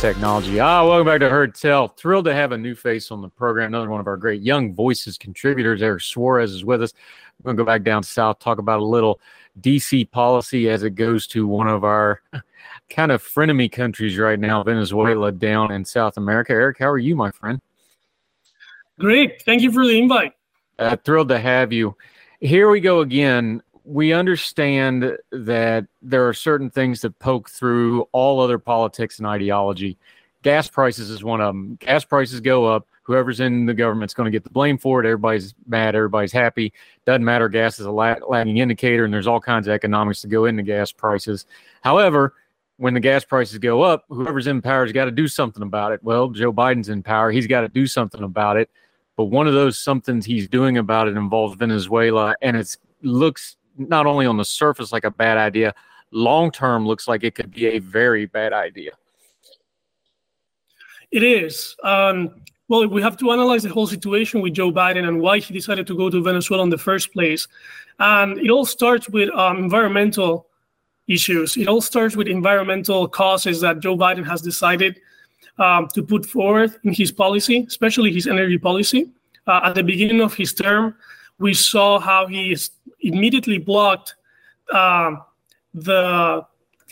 Technology. Ah, welcome back to Heard Tell. Thrilled to have a new face on the program. Another one of our great young voices contributors, Eric Suarez, is with us. We're going to go back down south, talk about a little DC policy as it goes to one of our kind of frenemy countries right now, Venezuela, down in South America. Eric, how are you, my friend? Great. Thank you for the invite. Uh, thrilled to have you. Here we go again. We understand that there are certain things that poke through all other politics and ideology. Gas prices is one of them. Gas prices go up. Whoever's in the government's going to get the blame for it. Everybody's mad. Everybody's happy. Doesn't matter. Gas is a lagging indicator, and there's all kinds of economics to go into gas prices. However, when the gas prices go up, whoever's in power has got to do something about it. Well, Joe Biden's in power. He's got to do something about it. But one of those somethings he's doing about it involves Venezuela, and it looks not only on the surface like a bad idea, long term looks like it could be a very bad idea. It is. Um, well, we have to analyze the whole situation with Joe Biden and why he decided to go to Venezuela in the first place. And it all starts with um, environmental issues. It all starts with environmental causes that Joe Biden has decided um, to put forward in his policy, especially his energy policy. Uh, at the beginning of his term, we saw how he immediately blocked uh, the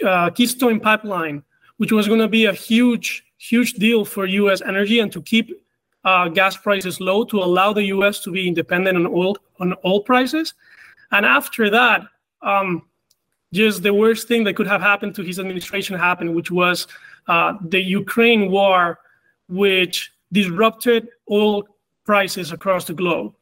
uh, Keystone pipeline, which was going to be a huge, huge deal for U.S. energy and to keep uh, gas prices low to allow the U.S. to be independent on oil on oil prices. And after that, um, just the worst thing that could have happened to his administration happened, which was uh, the Ukraine war, which disrupted oil prices across the globe.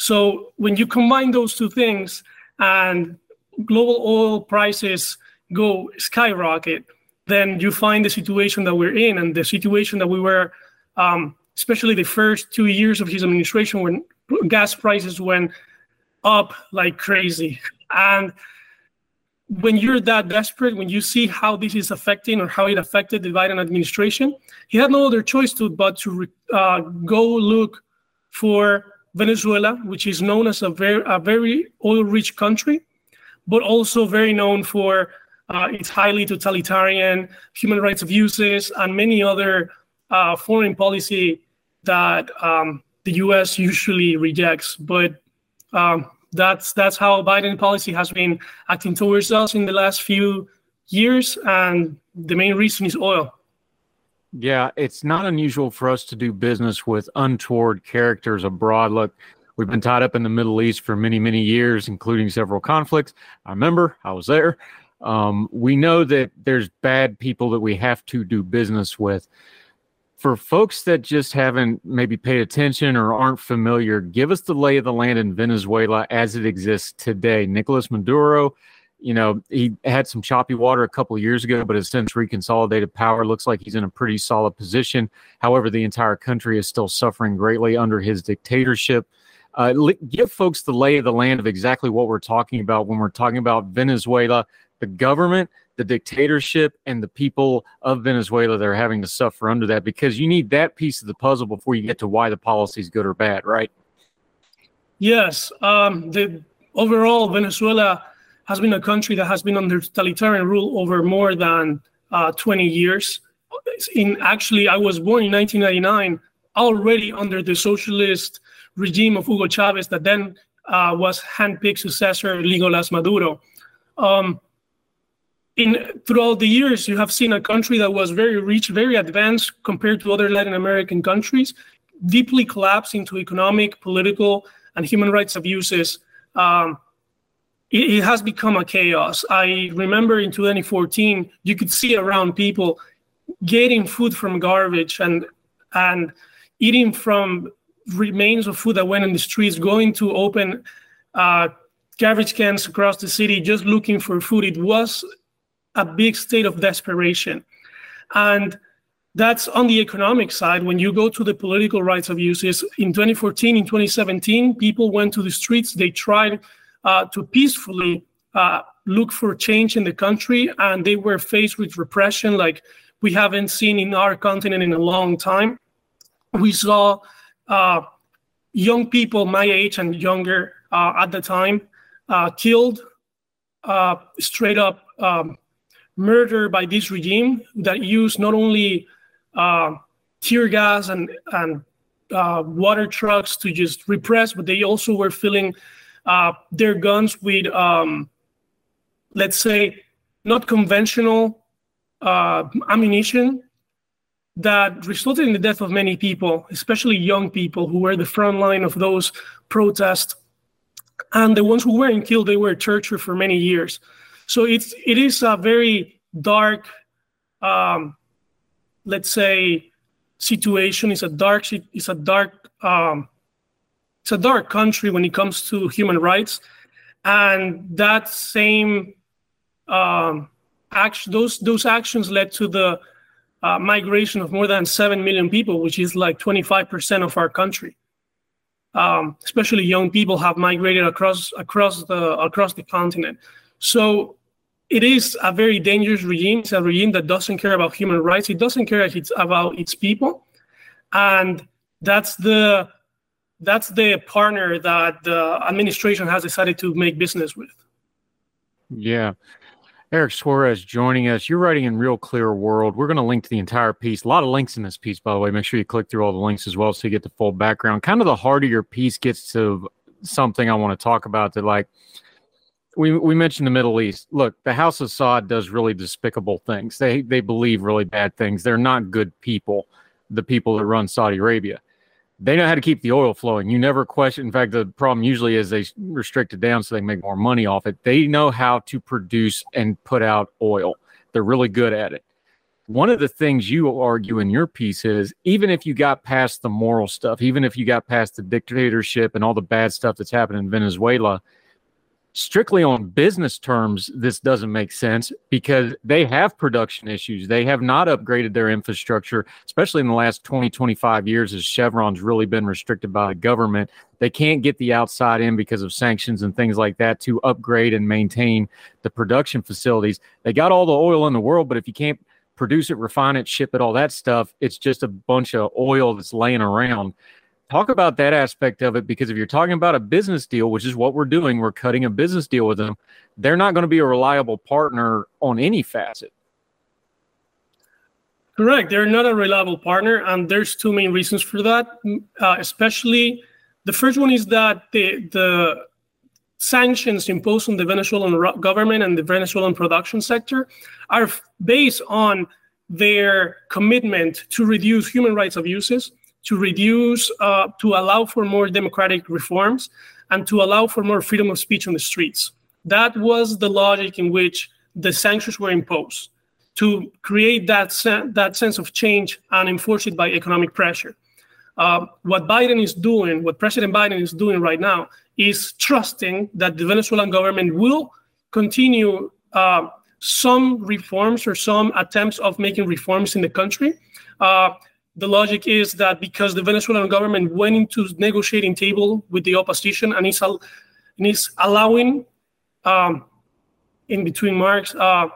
So when you combine those two things and global oil prices go skyrocket, then you find the situation that we're in and the situation that we were, um, especially the first two years of his administration when gas prices went up like crazy. And when you're that desperate, when you see how this is affecting or how it affected the Biden administration, he had no other choice to but to uh, go look for Venezuela, which is known as a very a very oil-rich country, but also very known for uh, its highly totalitarian human rights abuses and many other uh, foreign policy that um, the U.S. usually rejects. But um, that's that's how Biden policy has been acting towards us in the last few years, and the main reason is oil. Yeah, it's not unusual for us to do business with untoward characters abroad. Look, we've been tied up in the Middle East for many, many years, including several conflicts. I remember I was there. Um, we know that there's bad people that we have to do business with. For folks that just haven't maybe paid attention or aren't familiar, give us the lay of the land in Venezuela as it exists today. Nicolas Maduro you know, he had some choppy water a couple of years ago, but has since reconsolidated power. Looks like he's in a pretty solid position. However, the entire country is still suffering greatly under his dictatorship. Uh, give folks the lay of the land of exactly what we're talking about when we're talking about Venezuela, the government, the dictatorship, and the people of Venezuela that are having to suffer under that, because you need that piece of the puzzle before you get to why the policy is good or bad, right? Yes. Um, the overall Venezuela has been a country that has been under totalitarian rule over more than uh, 20 years. In actually, I was born in 1999, already under the socialist regime of Hugo Chavez, that then uh, was handpicked successor Nicolas Maduro. Um, in throughout the years, you have seen a country that was very rich, very advanced compared to other Latin American countries, deeply collapse into economic, political, and human rights abuses. Um, it, it, has become a chaos. I remember in 2014, you could see around people getting food from garbage and and eating from remains of food that went in the streets, going to open uh, garbage cans across the city just looking for food. It was a big state of desperation. And that's on the economic side. When you go to the political rights abuses, in 2014, in 2017, people went to the streets. They tried to peacefully uh, look for change in the country, and they were faced with repression like we haven't seen in our continent in a long time. We saw uh, young people my age and younger uh, at the time uh, killed, uh, straight up um, murder by this regime that used not only uh, tear gas and and uh, water trucks to just repress, but they also were filling uh, their guns with, um, let's say, not conventional uh, ammunition that resulted in the death of many people, especially young people who were the front line of those protests. And the ones who weren't killed, they were tortured for many years. So it's it is a very dark, um, let's say, situation. It's a dark it's a dark um, it's a dark country when it comes to human rights, and that same um, action those those actions led to the uh, migration of more than 7 million people, which is like 25% of our country. Um, especially young people have migrated across across the across the continent. So it is a very dangerous regime. It's a regime that doesn't care about human rights. It doesn't care about its people, and that's the that's the partner that the administration has decided to make business with. Yeah. Eric Suarez joining us. You're writing in Real Clear World. We're going to link to the entire piece. A lot of links in this piece, by the way. Make sure you click through all the links as well so you get the full background. Kind of the heart of your piece gets to something I want to talk about that, like, we we mentioned the Middle East. Look, the House of Saud does really despicable things. They they believe really bad things. They're not good people. The people that run Saudi Arabia, they know how to keep the oil flowing. You never question. In fact, the problem usually is they restrict it down so they make more money off it. They know how to produce and put out oil. They're really good at it. One of the things you argue in your piece is even if you got past the moral stuff, even if you got past the dictatorship and all the bad stuff that's happened in Venezuela, strictly on business terms, this doesn't make sense because they have production issues. They have not upgraded their infrastructure, especially in the last 20, 25 years, as Chevron's really been restricted by the government. They can't get the outside in because of sanctions and things like that to upgrade and maintain the production facilities. They got all the oil in the world, but if you can't produce it, refine it, ship it, all that stuff, it's just a bunch of oil that's laying around talk about that aspect of it because if you're talking about a business deal, which is what we're doing, we're cutting a business deal with them, they're not going to be a reliable partner on any facet. Correct. They're not a reliable partner, and there's two main reasons for that. Uh, especially, the first one is that the the sanctions imposed on the Venezuelan government and the Venezuelan production sector are based on their commitment to reduce human rights abuses to reduce, uh, to allow for more democratic reforms, and to allow for more freedom of speech on the streets. That was the logic in which the sanctions were imposed to create that, sen- that sense of change and enforce it by economic pressure. Uh, what Biden is doing, what President Biden is doing right now, is trusting that the Venezuelan government will continue uh, some reforms or some attempts of making reforms in the country. Uh, the logic is that because the Venezuelan government went into negotiating table with the opposition and is, al- and is allowing, um, in between marks, uh,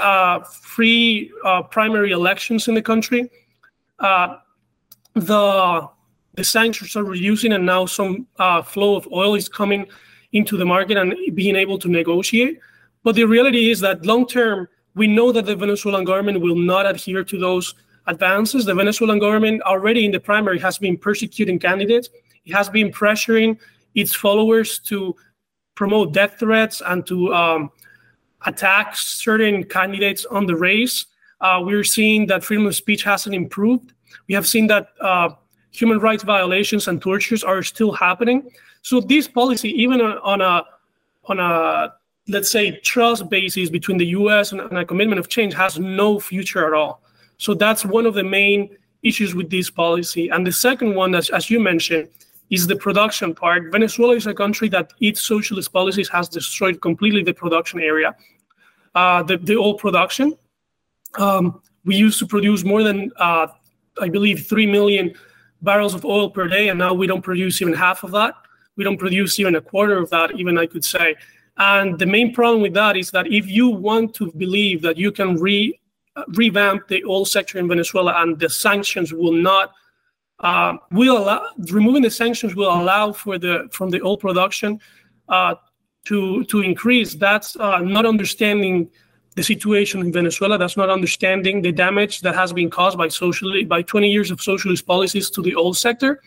uh, free uh, primary elections in the country, uh, the the sanctions are reducing, and now some uh, flow of oil is coming into the market and being able to negotiate. But the reality is that long term, we know that the Venezuelan government will not adhere to those advances. The Venezuelan government already in the primary has been persecuting candidates. It has been pressuring its followers to promote death threats and to um, attack certain candidates on the race. Uh, we're seeing that freedom of speech hasn't improved. We have seen that uh, human rights violations and tortures are still happening. So this policy, even on a on a let's say trust basis between the U.S. and, and a commitment of change, has no future at all. So that's one of the main issues with this policy. And the second one, as, as you mentioned, is the production part. Venezuela is a country that its socialist policies has destroyed completely the production area, uh, the, the oil production. Um, we used to produce more than, uh, I believe, 3 million barrels of oil per day, and now we don't produce even half of that. We don't produce even a quarter of that, even I could say. And the main problem with that is that if you want to believe that you can re, revamp the oil sector in Venezuela and the sanctions will not uh, will allow removing the sanctions will allow for the from the oil production uh, to to increase. That's uh, not understanding the situation in Venezuela. That's not understanding the damage that has been caused by socially by 20 years of socialist policies to the oil sector,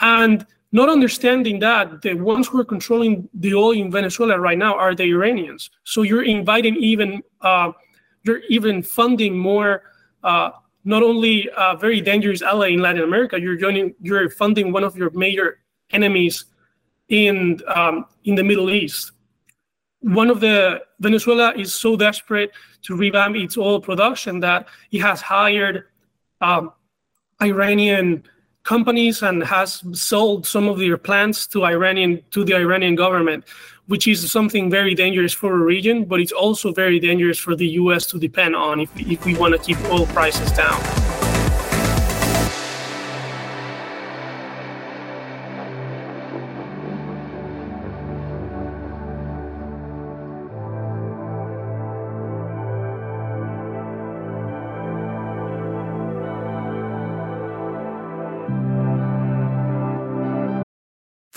and not understanding that the ones who are controlling the oil in Venezuela right now are the Iranians. So you're inviting even uh, you're even funding more uh, not only a very dangerous ally in Latin America, you're joining, you're funding one of your major enemies in um, in the Middle East. One of the Venezuela is so desperate to revamp its oil production that it has hired um, Iranian companies and has sold some of their plants to Iranian to the Iranian government which is something very dangerous for a region, but it's also very dangerous for the US to depend on if, if we want to keep oil prices down.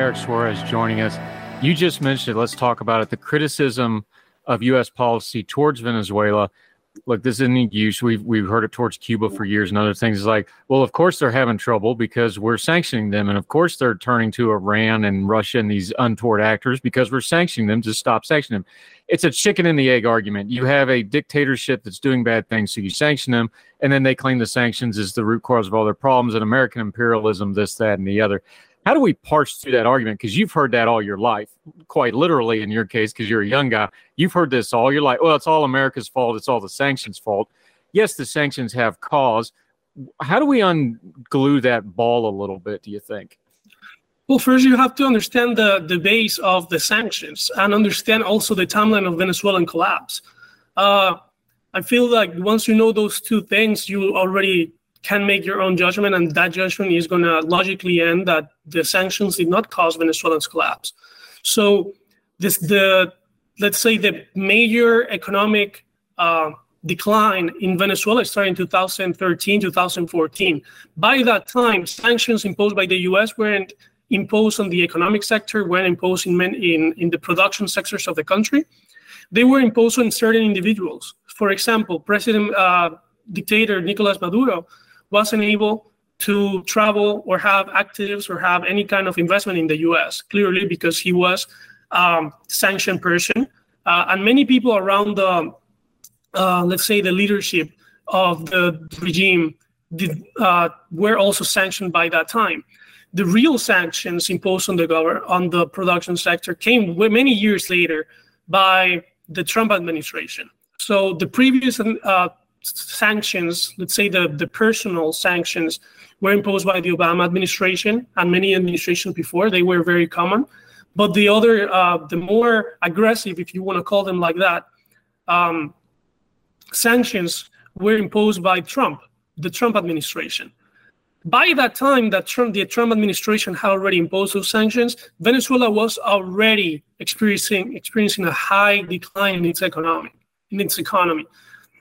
Eric Suarez joining us. You just mentioned it. Let's talk about it. The criticism of U.S. policy towards Venezuela. Look, this isn't use. We've we've heard it towards Cuba for years and other things. It's like, well, of course they're having trouble because we're sanctioning them, and of course they're turning to Iran and Russia and these untoward actors because we're sanctioning them to stop sanctioning them. It's a chicken and the egg argument. You have a dictatorship that's doing bad things, so you sanction them, and then they claim the sanctions is the root cause of all their problems and American imperialism, this, that, and the other. How do we parse through that argument? Because you've heard that all your life, quite literally in your case, because you're a young guy. You've heard this all your life. Well, it's all America's fault. It's all the sanctions' fault. Yes, the sanctions have cause. How do we unglue that ball a little bit, do you think? Well, first you have to understand the, the base of the sanctions and understand also the timeline of Venezuelan collapse. Uh, I feel like once you know those two things, you already can make your own judgment, and that judgment is going to logically end that the sanctions did not cause Venezuela's collapse. So, this the let's say the major economic uh, decline in Venezuela started in 2013, 2014. By that time, sanctions imposed by the U.S. weren't imposed on the economic sector, weren't imposed in, men, in, in the production sectors of the country. They were imposed on certain individuals. For example, President uh, dictator Nicolas Maduro wasn't able to travel or have actives or have any kind of investment in the US, clearly because he was um, sanctioned person. Uh, and many people around the, uh, let's say, the leadership of the regime did, uh, were also sanctioned by that time. The real sanctions imposed on the government on the production sector came many years later by the Trump administration. So the previous uh, sanctions, let's say the, the personal sanctions, were imposed by the Obama administration and many administrations before. They were very common. But the other, uh, the more aggressive, if you want to call them like that, um, sanctions were imposed by Trump, the Trump administration. By that time that Trump, the Trump administration had already imposed those sanctions, Venezuela was already experiencing experiencing a high decline in its economy. In its economy,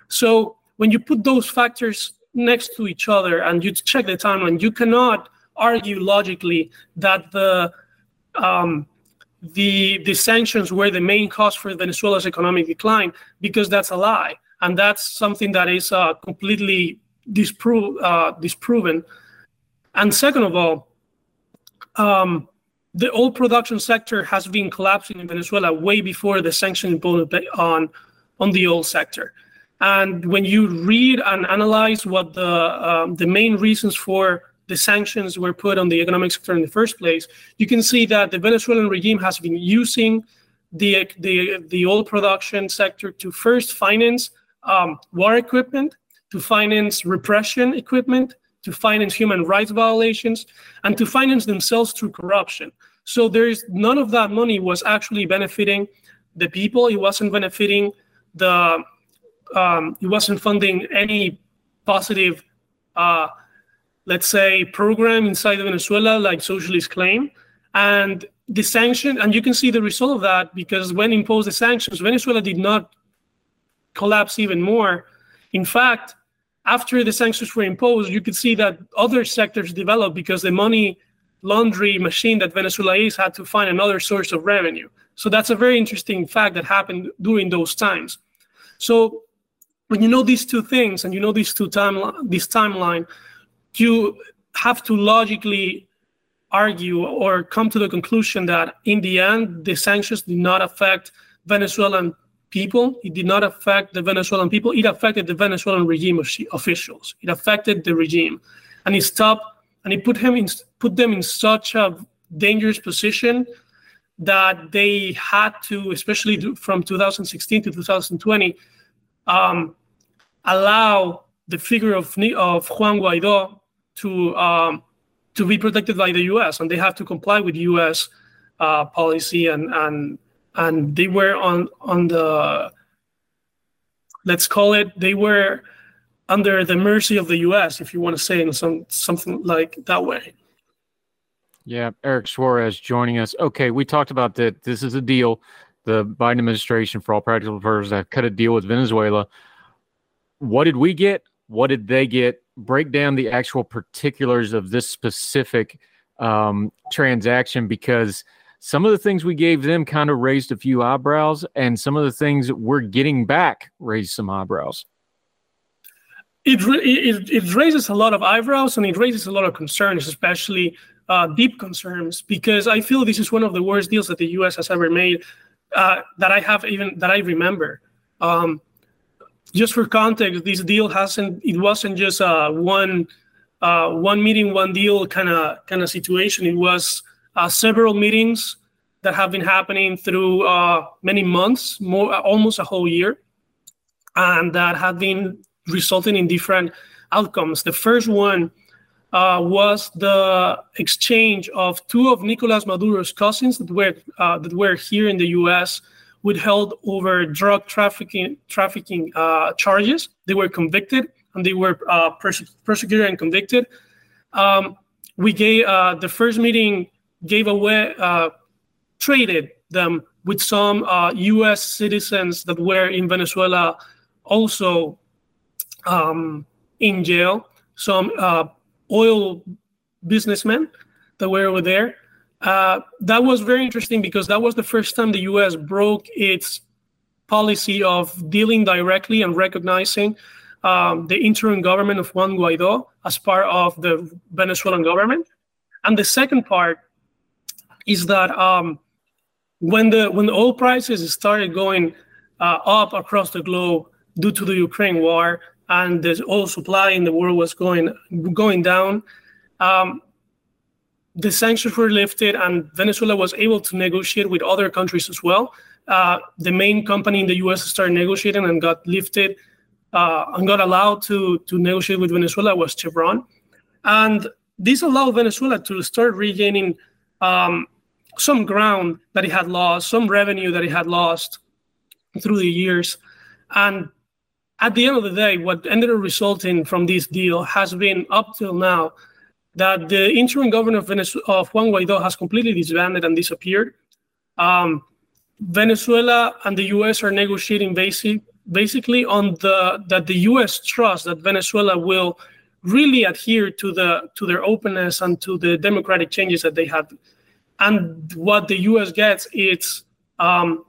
so when you put those factors next to each other and you check the timeline, you cannot argue logically that the um, the the sanctions were the main cause for Venezuela's economic decline because that's a lie, and that's something that is uh, completely disprove, uh, disproven. And second of all, um, the oil production sector has been collapsing in Venezuela way before the sanctions imposed on on the oil sector. And when you read and analyze what the um, the main reasons for the sanctions were put on the economic sector in the first place, you can see that the Venezuelan regime has been using the the, the oil production sector to first finance um, war equipment, to finance repression equipment, to finance human rights violations, and to finance themselves through corruption. So there is none of that money was actually benefiting the people. It wasn't benefiting the. Um, it wasn't funding any positive uh, let's say, program inside Venezuela, like socialists claim. And the sanction, and you can see the result of that because when imposed the sanctions, Venezuela did not collapse even more. In fact, after the sanctions were imposed, you could see that other sectors developed because the money laundry machine that Venezuela is had to find another source of revenue. So that's a very interesting fact that happened during those times. So when you know these two things and you know these two time this timeline, you have to logically argue or come to the conclusion that in the end the sanctions did not affect venezuelan people. It did not affect the venezuelan people. It affected the venezuelan regime officials. It affected the regime. And it stopped and it put him in put them in such a dangerous position that they had to especially from 2016 to 2020 um, allow the figure of, of Juan Guaido to um, to be protected by the U.S. and they have to comply with U.S. Uh, policy and and and they were on on the let's call it they were under the mercy of the U.S. if you want to say in some something like that way. Yeah, Eric Suarez joining us. Okay, we talked about that. This is a deal. The Biden administration, for all practical purposes, have cut a deal with Venezuela. What did we get? What did they get? break down the actual particulars of this specific um, transaction because some of the things we gave them kind of raised a few eyebrows, and some of the things we're getting back raised some eyebrows. It, it, it raises a lot of eyebrows and it raises a lot of concerns, especially uh, deep concerns, because I feel this is one of the worst deals that the U.S. has ever made uh, that I have even that I remember. Um, just for context, this deal hasn't. It wasn't just a one uh, one meeting, one deal kind of kind of situation. It was uh, several meetings that have been happening through uh, many months, more almost a whole year, and that have been resulting in different outcomes. The first one uh, was the exchange of two of Nicolas Maduro's cousins that were uh, that were here in the U.S withheld over drug trafficking trafficking uh, charges. They were convicted and they were uh, perse- persecuted and convicted. Um, we gave uh, the first meeting gave away uh, traded them with some U.S. Uh, citizens that were in Venezuela also um, in jail. Some uh, oil businessmen that were over there. Uh, that was very interesting because that was the first time the U.S. broke its policy of dealing directly and recognizing um, the interim government of Juan Guaido as part of the Venezuelan government. And the second part is that um, when the when the oil prices started going uh, up across the globe due to the Ukraine war and the oil supply in the world was going going down, um, the sanctions were lifted and Venezuela was able to negotiate with other countries as well. Uh, the main company in the U.S. started negotiating and got lifted uh, and got allowed to to negotiate with Venezuela was Chevron, and this allowed Venezuela to start regaining um, some ground that it had lost, some revenue that it had lost through the years, and at the end of the day, what ended up resulting from this deal has been up till now that the interim governor of, Venezuela, of Juan Guaido has completely disbanded and disappeared. Um, Venezuela and the U.S. are negotiating basic, basically on the that the U.S. trust that Venezuela will really adhere to the to their openness and to the democratic changes that they have. And what the U.S. gets is um,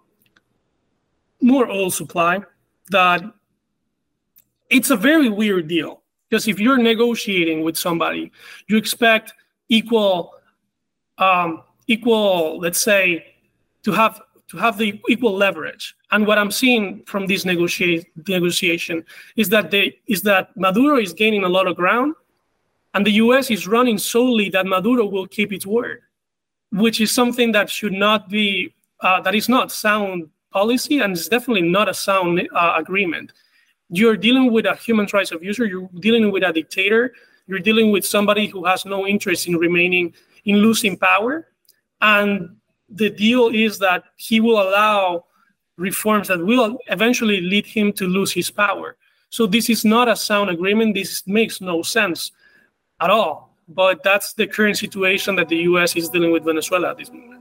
more oil supply. That it's a very weird deal because if you're negotiating with somebody, you expect equal, um, equal, let's say, to have to have the equal leverage. And what I'm seeing from this negotiate, negotiation is that they is that Maduro is gaining a lot of ground, and the U.S. is running solely that Maduro will keep its word, which is something that should not be uh, that is not sound policy and it's definitely not a sound uh, agreement. You're dealing with a human rights abuser. You're dealing with a dictator. You're dealing with somebody who has no interest in remaining in losing power, and the deal is that he will allow reforms that will eventually lead him to lose his power. So this is not a sound agreement. This makes no sense at all. But that's the current situation that the U.S. is dealing with Venezuela at this moment.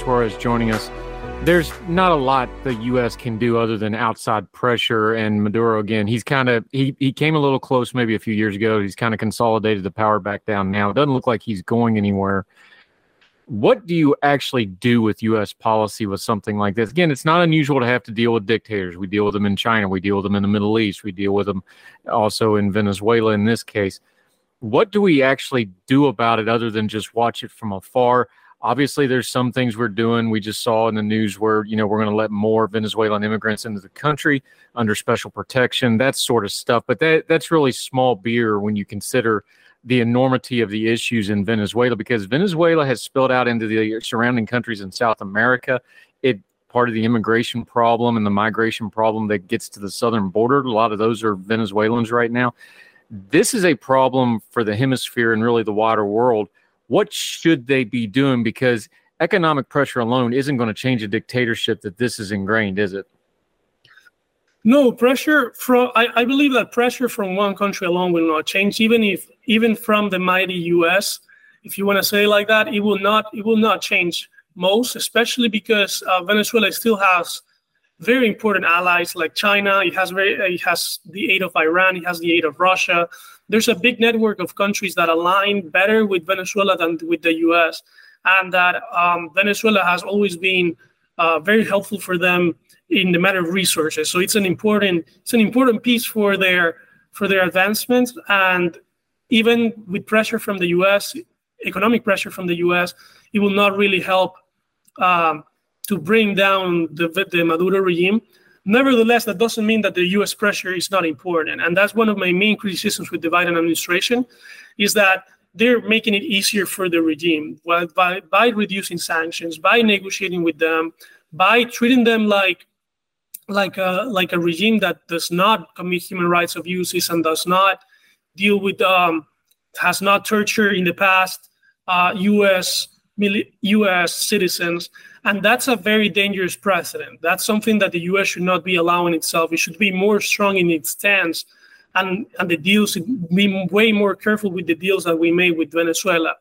Suarez joining us. There's not a lot the U.S. can do other than outside pressure. And Maduro, again, he's kind of he he came a little close maybe a few years ago. He's kind of consolidated the power back down now. It doesn't look like he's going anywhere. What do you actually do with U.S. policy with something like this? Again, it's not unusual to have to deal with dictators. We deal with them in China. We deal with them in the Middle East. We deal with them also in Venezuela. In this case, what do we actually do about it other than just watch it from afar? Obviously, there's some things we're doing. We just saw in the news where you know we're going to let more Venezuelan immigrants into the country under special protection, that sort of stuff. But that that's really small beer when you consider the enormity of the issues in Venezuela, because Venezuela has spilled out into the surrounding countries in South America. It part of the immigration problem and the migration problem that gets to the southern border. A lot of those are Venezuelans right now. This is a problem for the hemisphere and really the wider world what should they be doing? Because economic pressure alone isn't going to change a dictatorship that this is ingrained, is it? No pressure from. I, I believe that pressure from one country alone will not change, even if even from the mighty U.S. If you want to say like that, it will not. It will not change most, especially because uh, Venezuela still has very important allies like China. It has very. It has the aid of Iran. It has the aid of Russia there's a big network of countries that align better with Venezuela than with the U.S. and that um, Venezuela has always been uh, very helpful for them in the matter of resources. So it's an important it's an important piece for their for their advancements and even with pressure from the U.S. economic pressure from the U.S. it will not really help um, to bring down the the Maduro regime Nevertheless, that doesn't mean that the U.S. pressure is not important, and that's one of my main criticisms with the Biden administration, is that they're making it easier for the regime by, by reducing sanctions, by negotiating with them, by treating them like like a like a regime that does not commit human rights abuses and does not deal with um, has not tortured in the past uh, U.S. U.S. citizens and that's a very dangerous precedent. That's something that the US should not be allowing itself. It should be more strong in its stance and, and the deals, be way more careful with the deals that we made with Venezuela.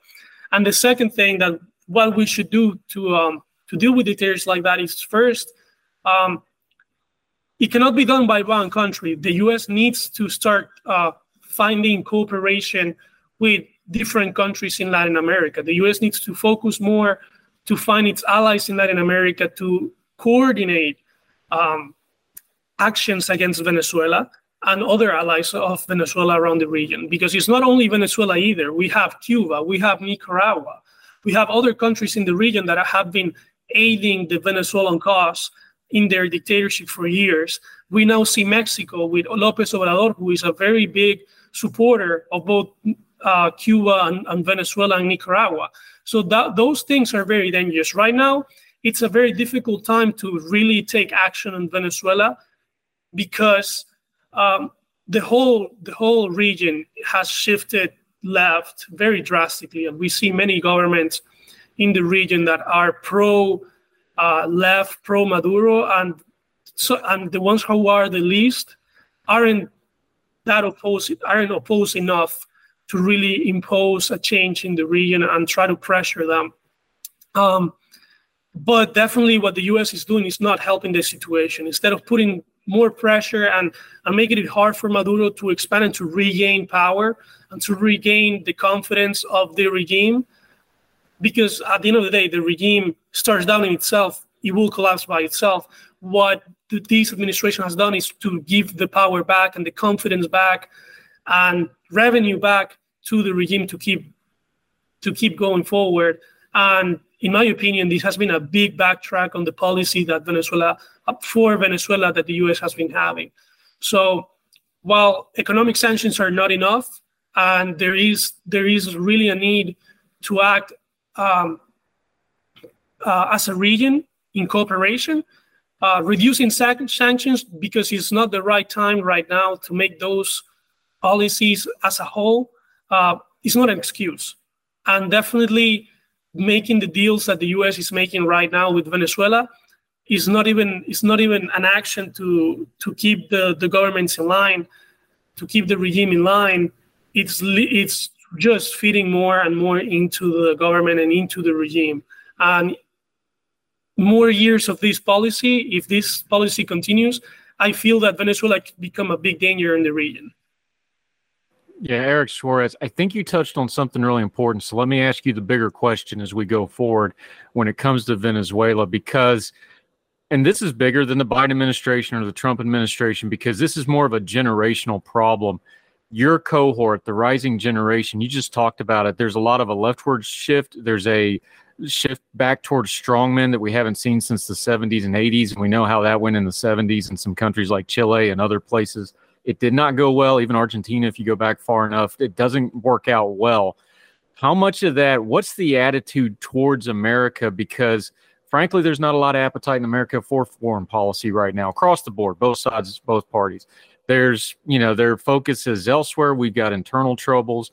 And the second thing that what we should do to um, to deal with dictators like that is first, um, it cannot be done by one country. The U.S. needs to start uh, finding cooperation with different countries in Latin America. The U.S. needs to focus more to find its allies in Latin America to coordinate um, actions against Venezuela and other allies of Venezuela around the region. Because it's not only Venezuela either. We have Cuba, we have Nicaragua, we have other countries in the region that have been aiding the Venezuelan cause in their dictatorship for years we now see Mexico with Lopez Obrador, who is a very big supporter of both uh, Cuba and, and, Venezuela and Nicaragua. So that, those things are very dangerous. Right now, it's a very difficult time to really take action in Venezuela because um, the whole the whole region has shifted left very drastically, and we see many governments in the region that are pro uh, left, pro Maduro, and so and the ones who are the least aren't that opposed aren't opposed enough to really impose a change in the region and try to pressure them. Um, but definitely, what the U.S. is doing is not helping the situation. Instead of putting more pressure and, and making it hard for Maduro to expand and to regain power and to regain the confidence of the regime, because at the end of the day, the regime starts down in itself, it will collapse by itself. What this administration has done is to give the power back and the confidence back and revenue back to the regime to keep to keep going forward. And in my opinion, this has been a big backtrack on the policy that Venezuela for Venezuela that the U.S. has been having. So while economic sanctions are not enough, and there is there is really a need to act um, uh, as a region in cooperation, uh, reducing sanctions because it's not the right time right now to make those policies as a whole uh, is not an excuse. And definitely making the deals that the U.S. is making right now with Venezuela is not even is not even an action to to keep the, the governments in line, to keep the regime in line. It's it's just feeding more and more into the government and into the regime. And more years of this policy, if this policy continues, I feel that Venezuela could become a big danger in the region. Yeah, Eric Suarez, I think you touched on something really important. So let me ask you the bigger question as we go forward when it comes to Venezuela, because, and this is bigger than the Biden administration or the Trump administration, because this is more of a generational problem. Your cohort, the rising generation, you just talked about it. There's a lot of a leftward shift. There's a shift back towards strongmen that we haven't seen since the 70s and 80s. And we know how that went in the 70s in some countries like Chile and other places. It did not go well. Even Argentina, if you go back far enough, it doesn't work out well. How much of that, what's the attitude towards America? Because frankly, there's not a lot of appetite in America for foreign policy right now across the board, both sides, both parties. There's, you know, their focus is elsewhere. We've got internal troubles.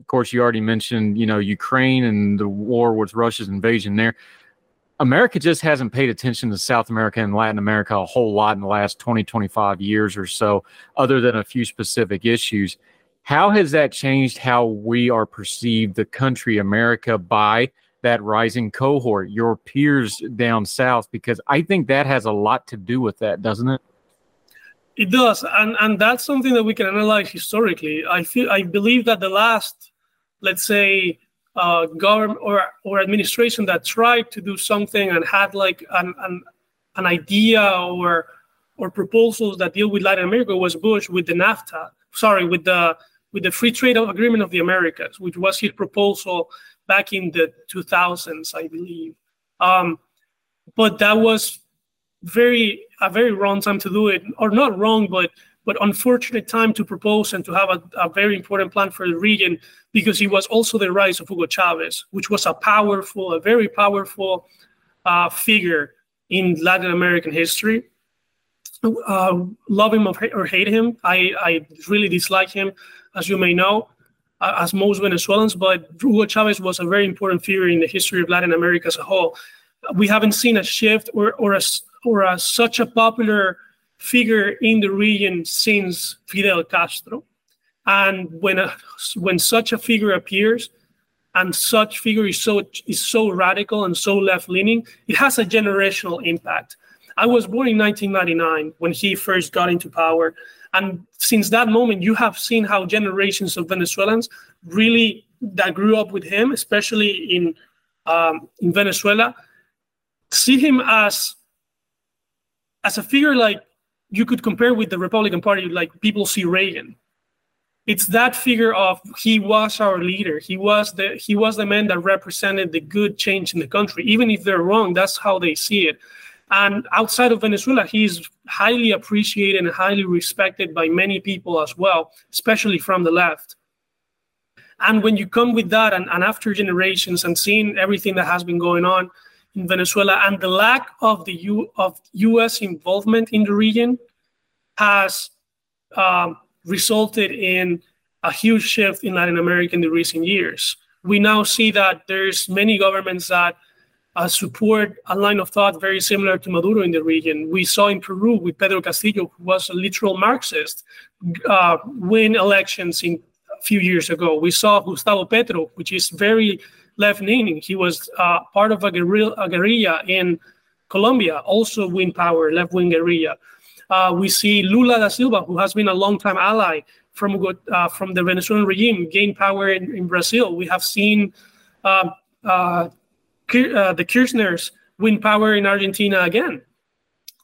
Of course, you already mentioned, you know, Ukraine and the war with Russia's invasion there. America just hasn't paid attention to South America and Latin America a whole lot in the last 20, 25 years or so, other than a few specific issues. How has that changed how we are perceived, the country America, by that rising cohort, your peers down south? Because I think that has a lot to do with that, doesn't it? It does, and and that's something that we can analyze historically. I feel I believe that the last, let's say, uh, government or or administration that tried to do something and had like an an, an idea or or proposals that deal with Latin America was Bush with the NAFTA. Sorry, with the with the free trade agreement of the Americas, which was his proposal back in the 2000s, I believe. Um, but that was very a very wrong time to do it, or not wrong, but but unfortunate time to propose and to have a, a very important plan for the region because it was also the rise of Hugo Chavez, which was a powerful, a very powerful uh, figure in Latin American history. Uh, love him or hate him, I, I really dislike him, as you may know, as most Venezuelans. But Hugo Chavez was a very important figure in the history of Latin America as a whole. We haven't seen a shift or, or, a, or a, such a popular figure in the region since Fidel Castro. And when a, when such a figure appears, and such figure is so is so radical and so left leaning, it has a generational impact. I was born in 1999 when he first got into power, and since that moment, you have seen how generations of Venezuelans really that grew up with him, especially in um, in Venezuela, see him as as a figure like you could compare with the Republican Party, like people see Reagan. It's that figure of he was our leader. He was the he was the man that represented the good change in the country. Even if they're wrong, that's how they see it. And outside of Venezuela, he's highly appreciated and highly respected by many people as well, especially from the left. And when you come with that, and, and after generations, and seeing everything that has been going on in Venezuela, and the lack of the U, of U.S. involvement in the region, has um, resulted in a huge shift in Latin America in the recent years. We now see that there's many governments that uh, support a line of thought very similar to Maduro in the region. We saw in Peru with Pedro Castillo, who was a literal Marxist, uh, win elections in a few years ago. We saw Gustavo Petro, which is very left leaning. He was uh, part of a guerrilla, a guerrilla, in Colombia, also win power, left wing guerrilla. Uh, we see Lula da Silva, who has been a long-time ally from uh, from the Venezuelan regime, gain power in, in Brazil. We have seen um, uh, uh, the Kirchners win power in Argentina again.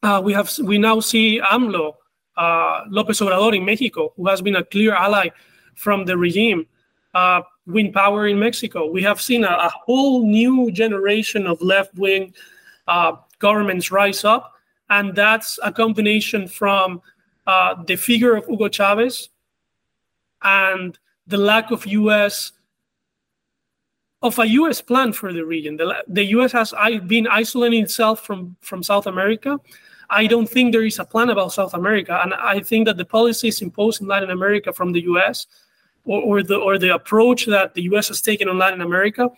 Uh, we have we now see AMLO, uh, López Obrador in Mexico, who has been a clear ally from the regime, uh, win power in Mexico. We have seen a, a whole new generation of left-wing uh, governments rise up, and that's a combination from uh, the figure of Hugo Chavez and the lack of U.S of a U.S. plan for the region. The, the U.S. has been isolating itself from, from South America. I don't think there is a plan about South America, and I think that the policies imposed in Latin America from the U.S. or, or the or the approach that the U.S. has taken on Latin America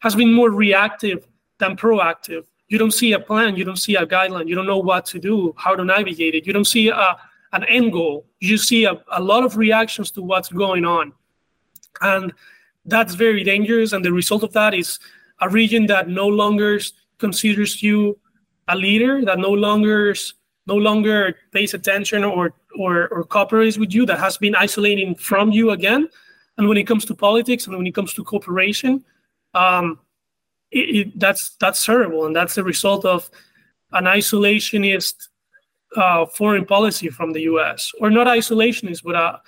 has been more reactive than proactive. You don't see a plan, you don't see a guideline, you don't know what to do, how to navigate it. You don't see a, an end goal. You see a, a lot of reactions to what's going on, and that's very dangerous. And the result of that is a region that no longer considers you a leader, that no longer no longer pays attention or or, or cooperates with you, that has been isolating from you again. And when it comes to politics and when it comes to cooperation, um, it, it, that's that's terrible, and that's the result of an isolationist uh, foreign policy from the U.S. or not isolationist, but uh,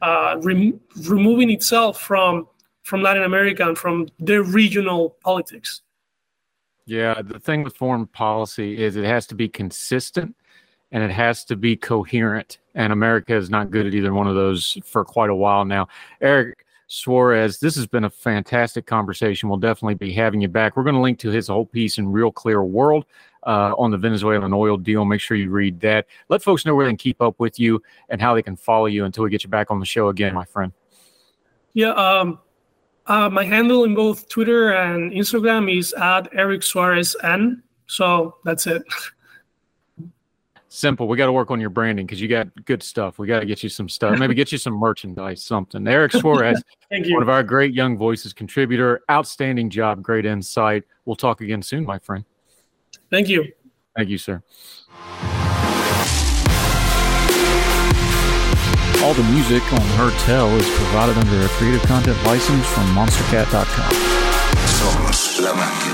uh, rem- removing itself from from Latin America and from their regional politics. Yeah, the thing with foreign policy is it has to be consistent and it has to be coherent. And America is not good at either one of those for quite a while now. Eric Suarez, this has been a fantastic conversation. We'll definitely be having you back. We're going to link to his whole piece in Real Clear World uh, on the Venezuelan oil deal. Make sure you read that. Let folks know where they can keep up with you and how they can follow you until we get you back on the show again, my friend. Yeah, um, uh, my handle in both Twitter and Instagram is at Eric Suarez N. So that's it. Simple. We got to work on your branding because you got good stuff. We got to get you some stuff. Maybe get you some merchandise, something. Eric Suarez, Thank you. one of our great young voices contributor. Outstanding job, great insight. We'll talk again soon, my friend. Thank you. Thank you, sir. All the music on Heard Tell is provided under a Creative Content license from MonsterCat.com. Somos la máquina.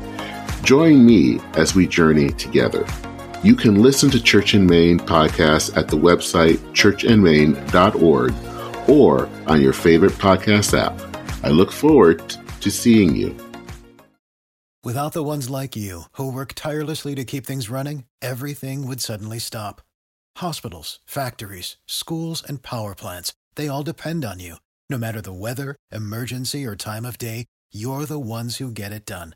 Join me as we journey together. You can listen to Church in Main podcast at the website churchinmain.org or on your favorite podcast app. I look forward to seeing you. Without the ones like you, who work tirelessly to keep things running, everything would suddenly stop. Hospitals, factories, schools, and power plants, they all depend on you. No matter the weather, emergency, or time of day, you're the ones who get it done.